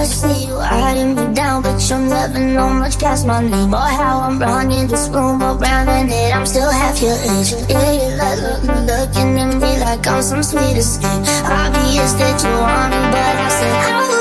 I see you hiding me down, but you'll never know much past my name or how I'm running this room around in it. I'm still half your age. Yeah, you like look, looking at me like I'm some sweet escape. Obvious that you want me, but I said I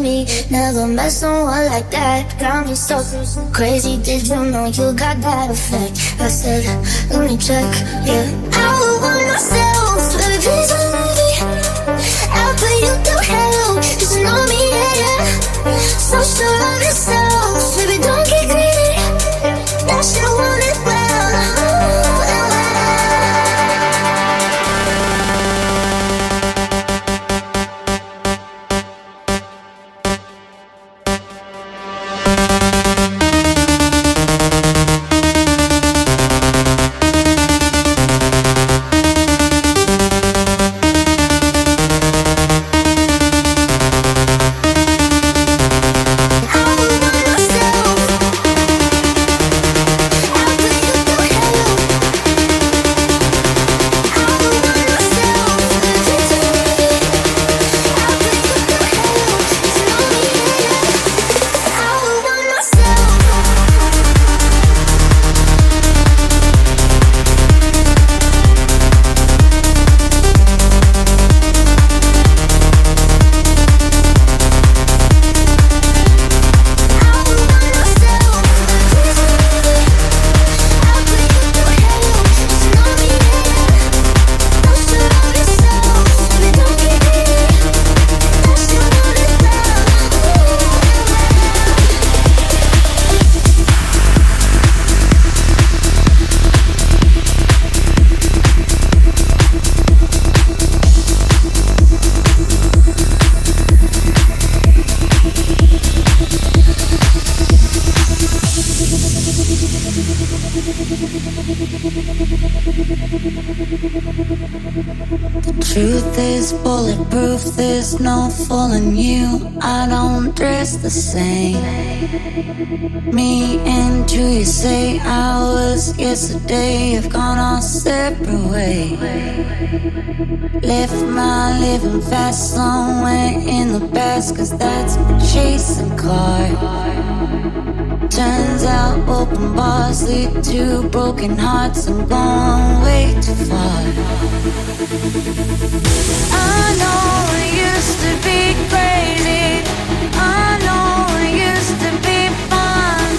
me. Never met someone like that. Got me so crazy. Did you know you got that effect? I said, let me check. Yeah, I would want myself. Baby, please don't me. I'll put you through hell. Just know me, yeah, yeah. So sure of yourself. Fooling you. I don't dress the same. Me and you, you say hours yesterday have gone our separate ways. Left my living fast somewhere in the past, cause that's chasing car. Turns out open bars lead to broken hearts. I'm going way too far. I know it used to be crazy. I know it used to be fun.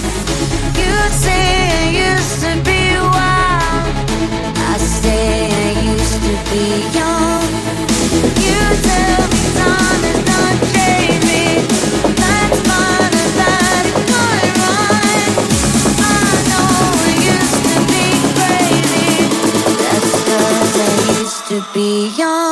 You'd say it used to be wild. I say I used to be young. Used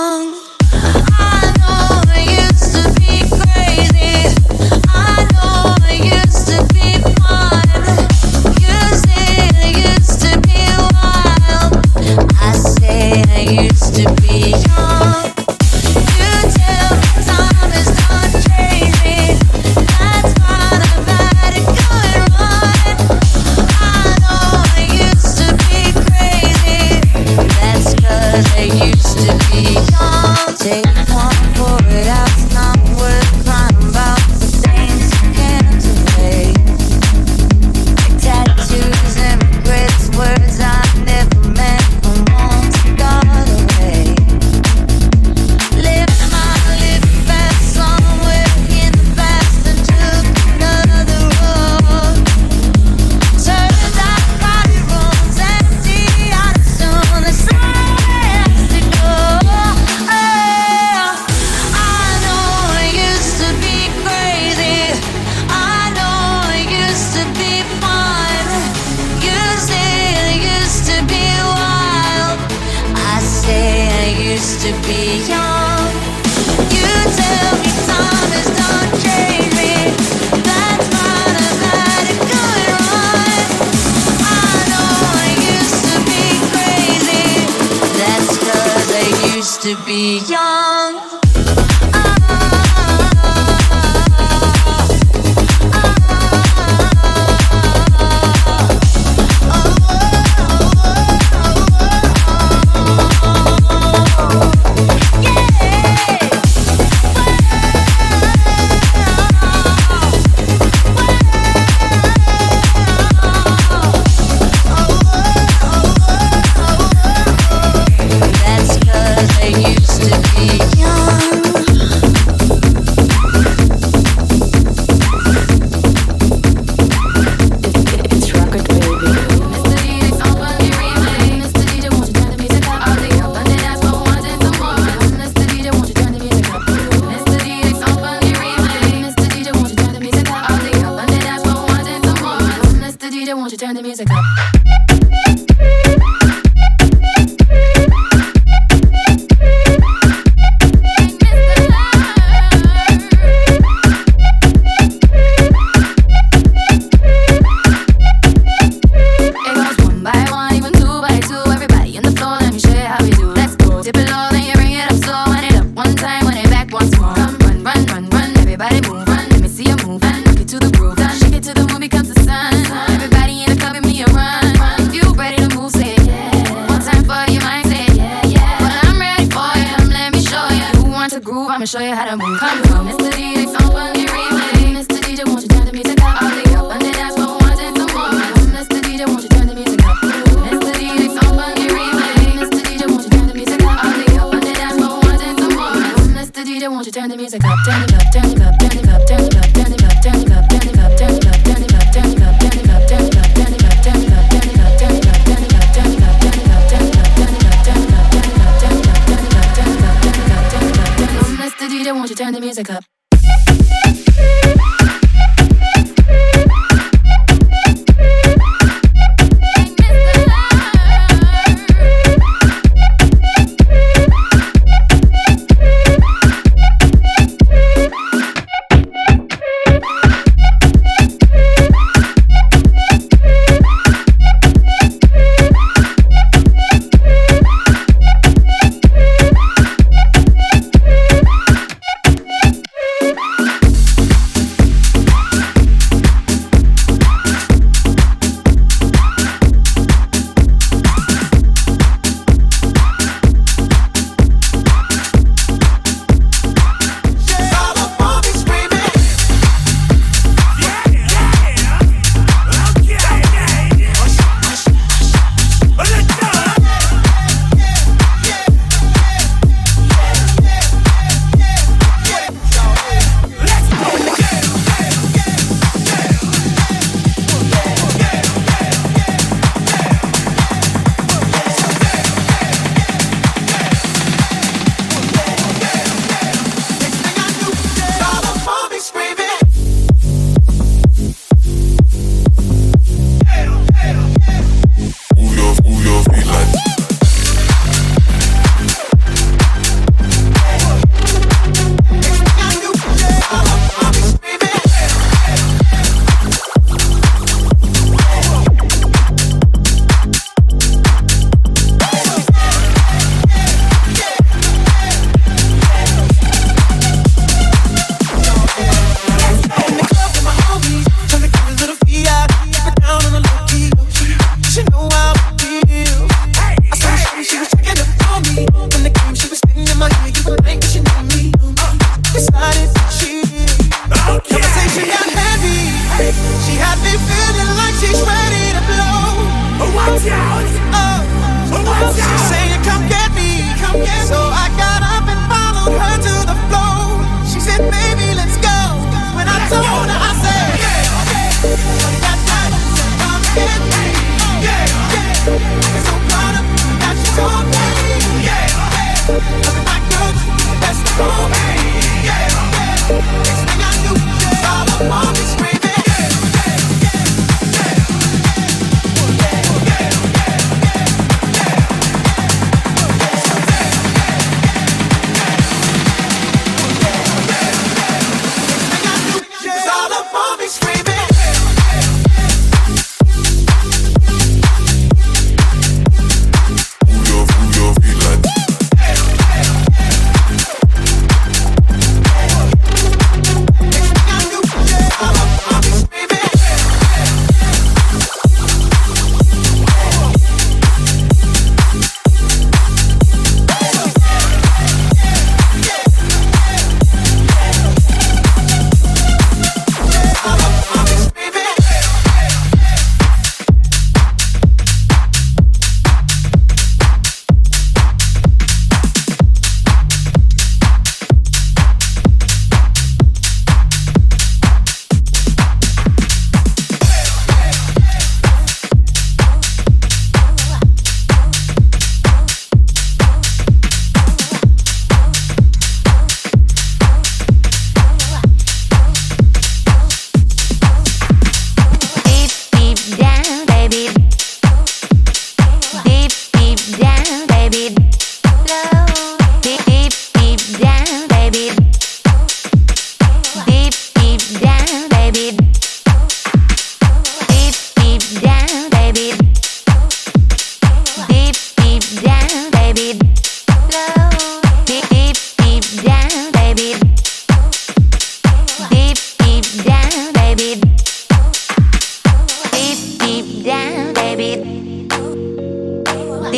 music up?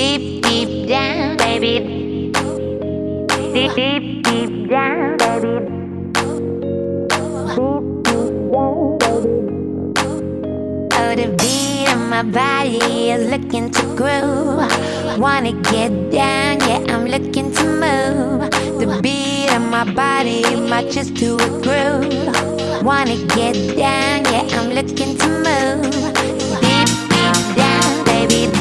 Deep, deep down, baby. Deep, deep, deep down, baby. Deep, deep down. Oh, the beat of my body is looking to groove. Wanna get down, yeah, I'm looking to move. The beat of my body matches to a groove. Wanna get down, yeah, I'm looking to move. Deep, deep down, baby.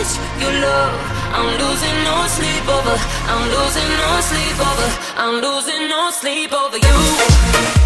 much you love. I'm losing no sleep over. I'm losing no sleep over. I'm losing no sleep over you.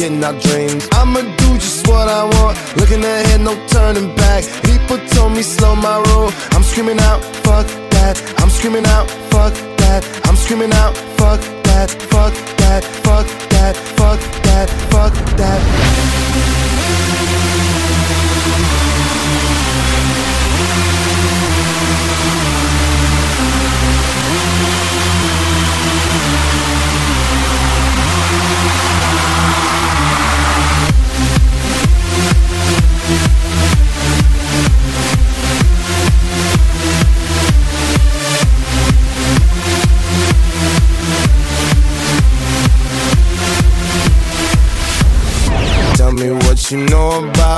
making our dreams. I'ma do just what I want, looking ahead, no turning back.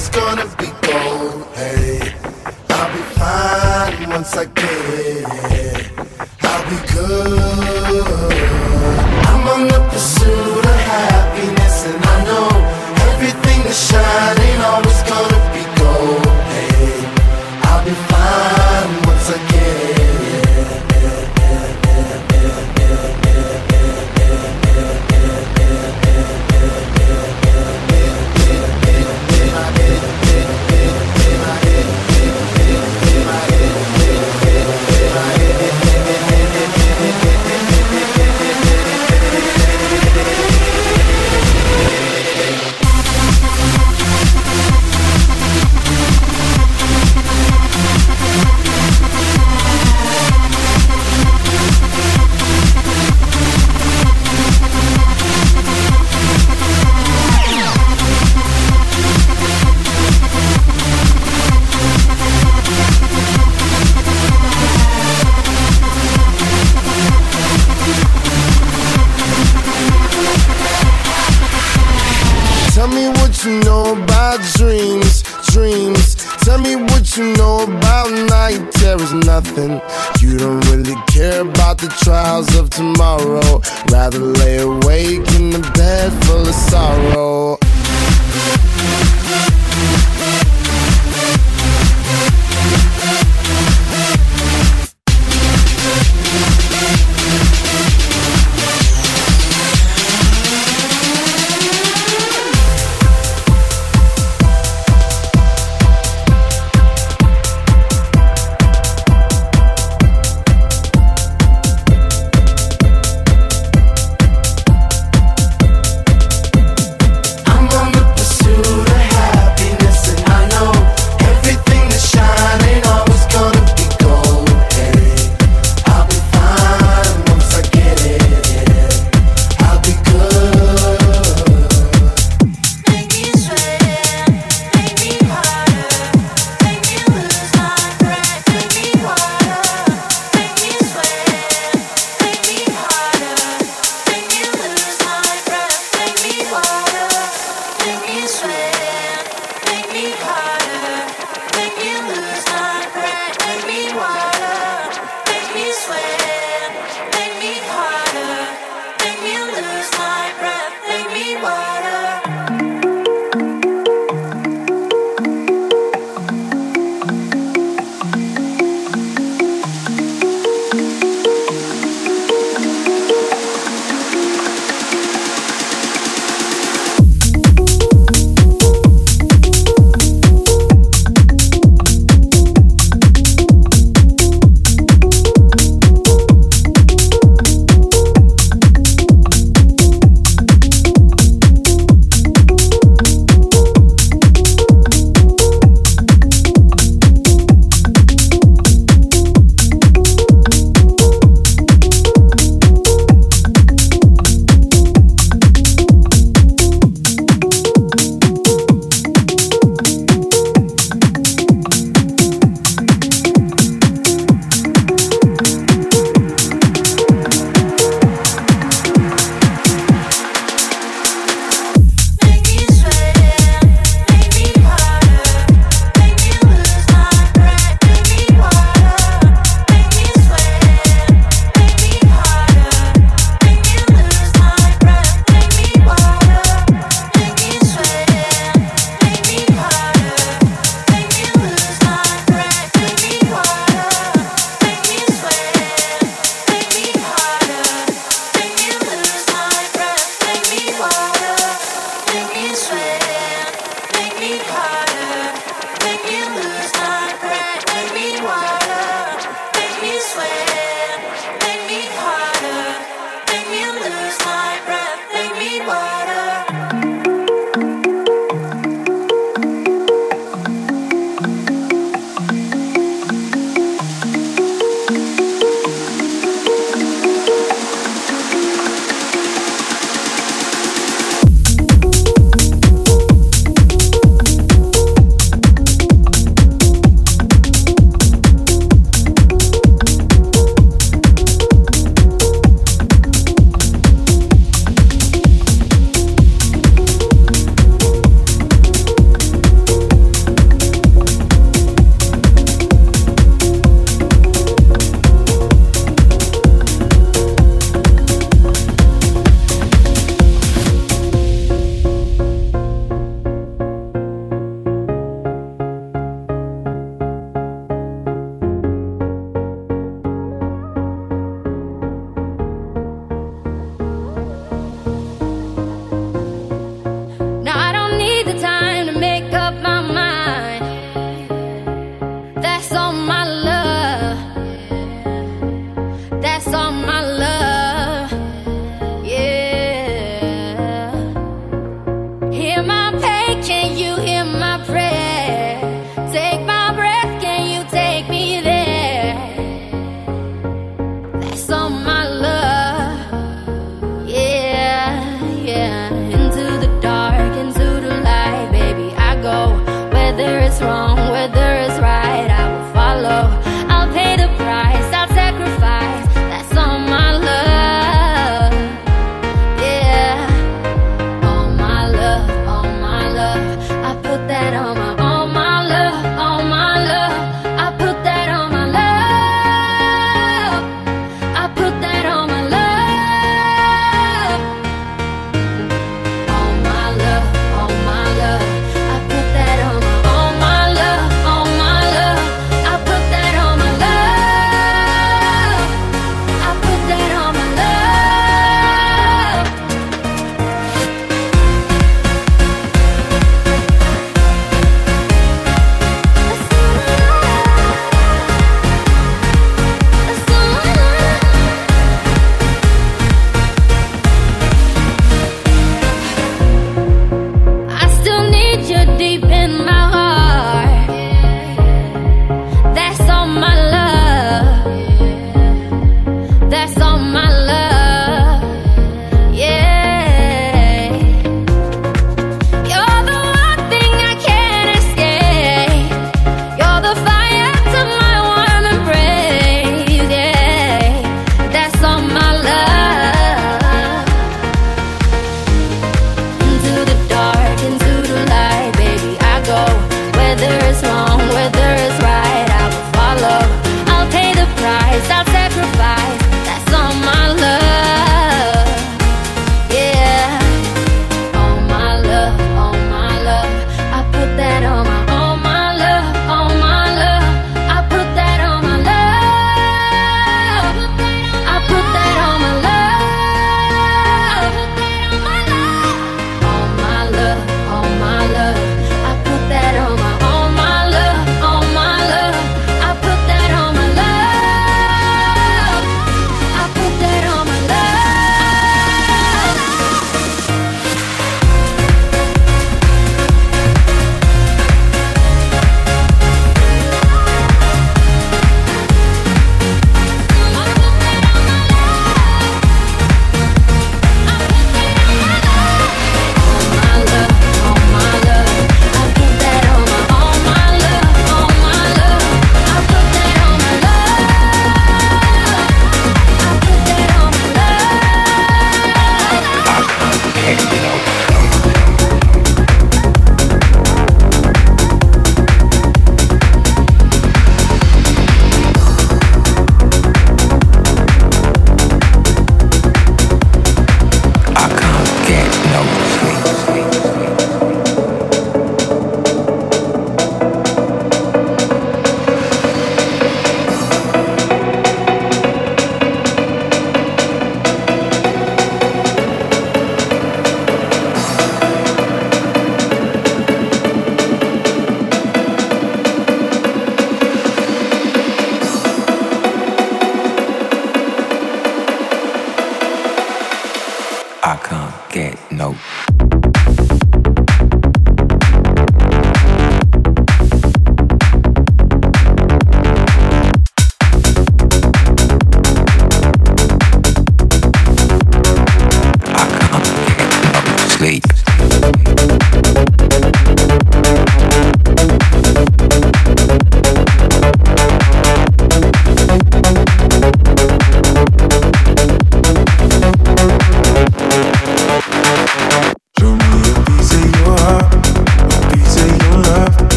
it's gonna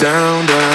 down, down.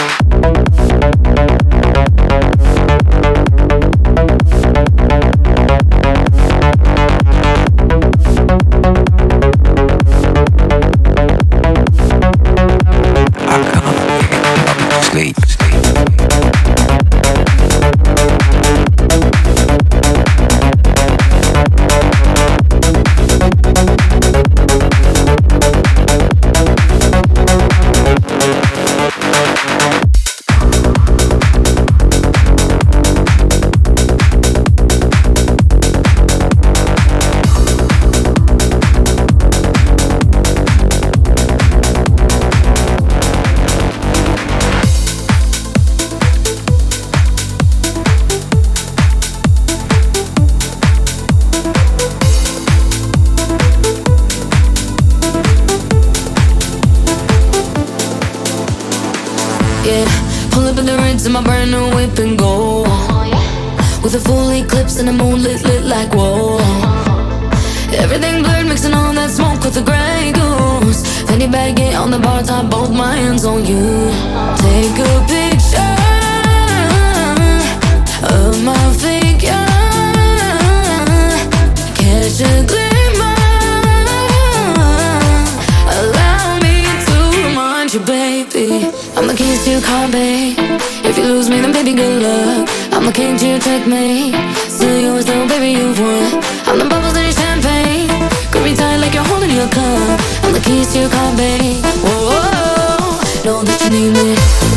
like me Still yours though, baby, you've won. I'm the bubbles in your champagne. Grip me tight like you're holding your cup I'm the keys to your car, babe Whoa, -oh -oh. know that you need me.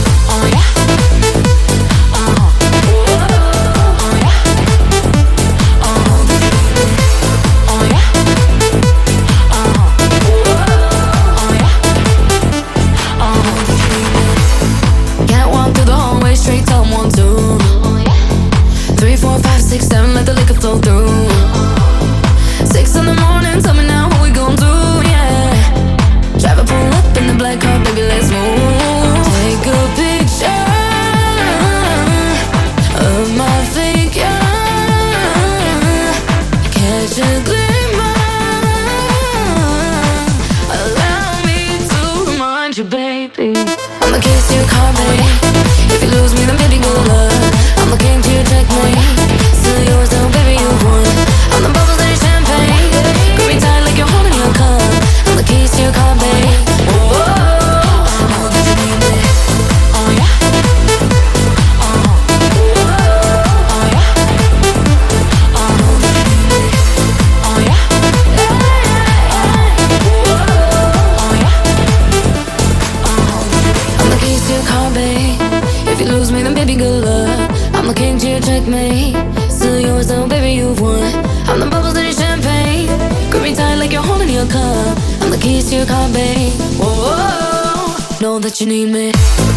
you need me?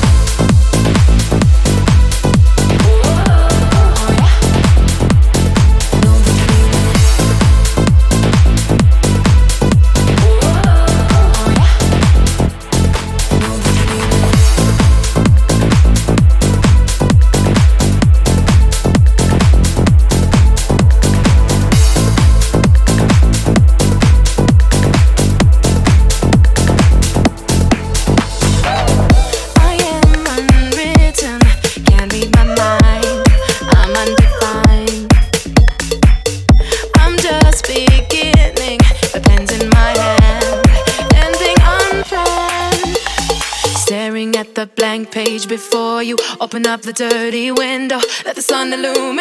up the dirty window, let the sun illuminate.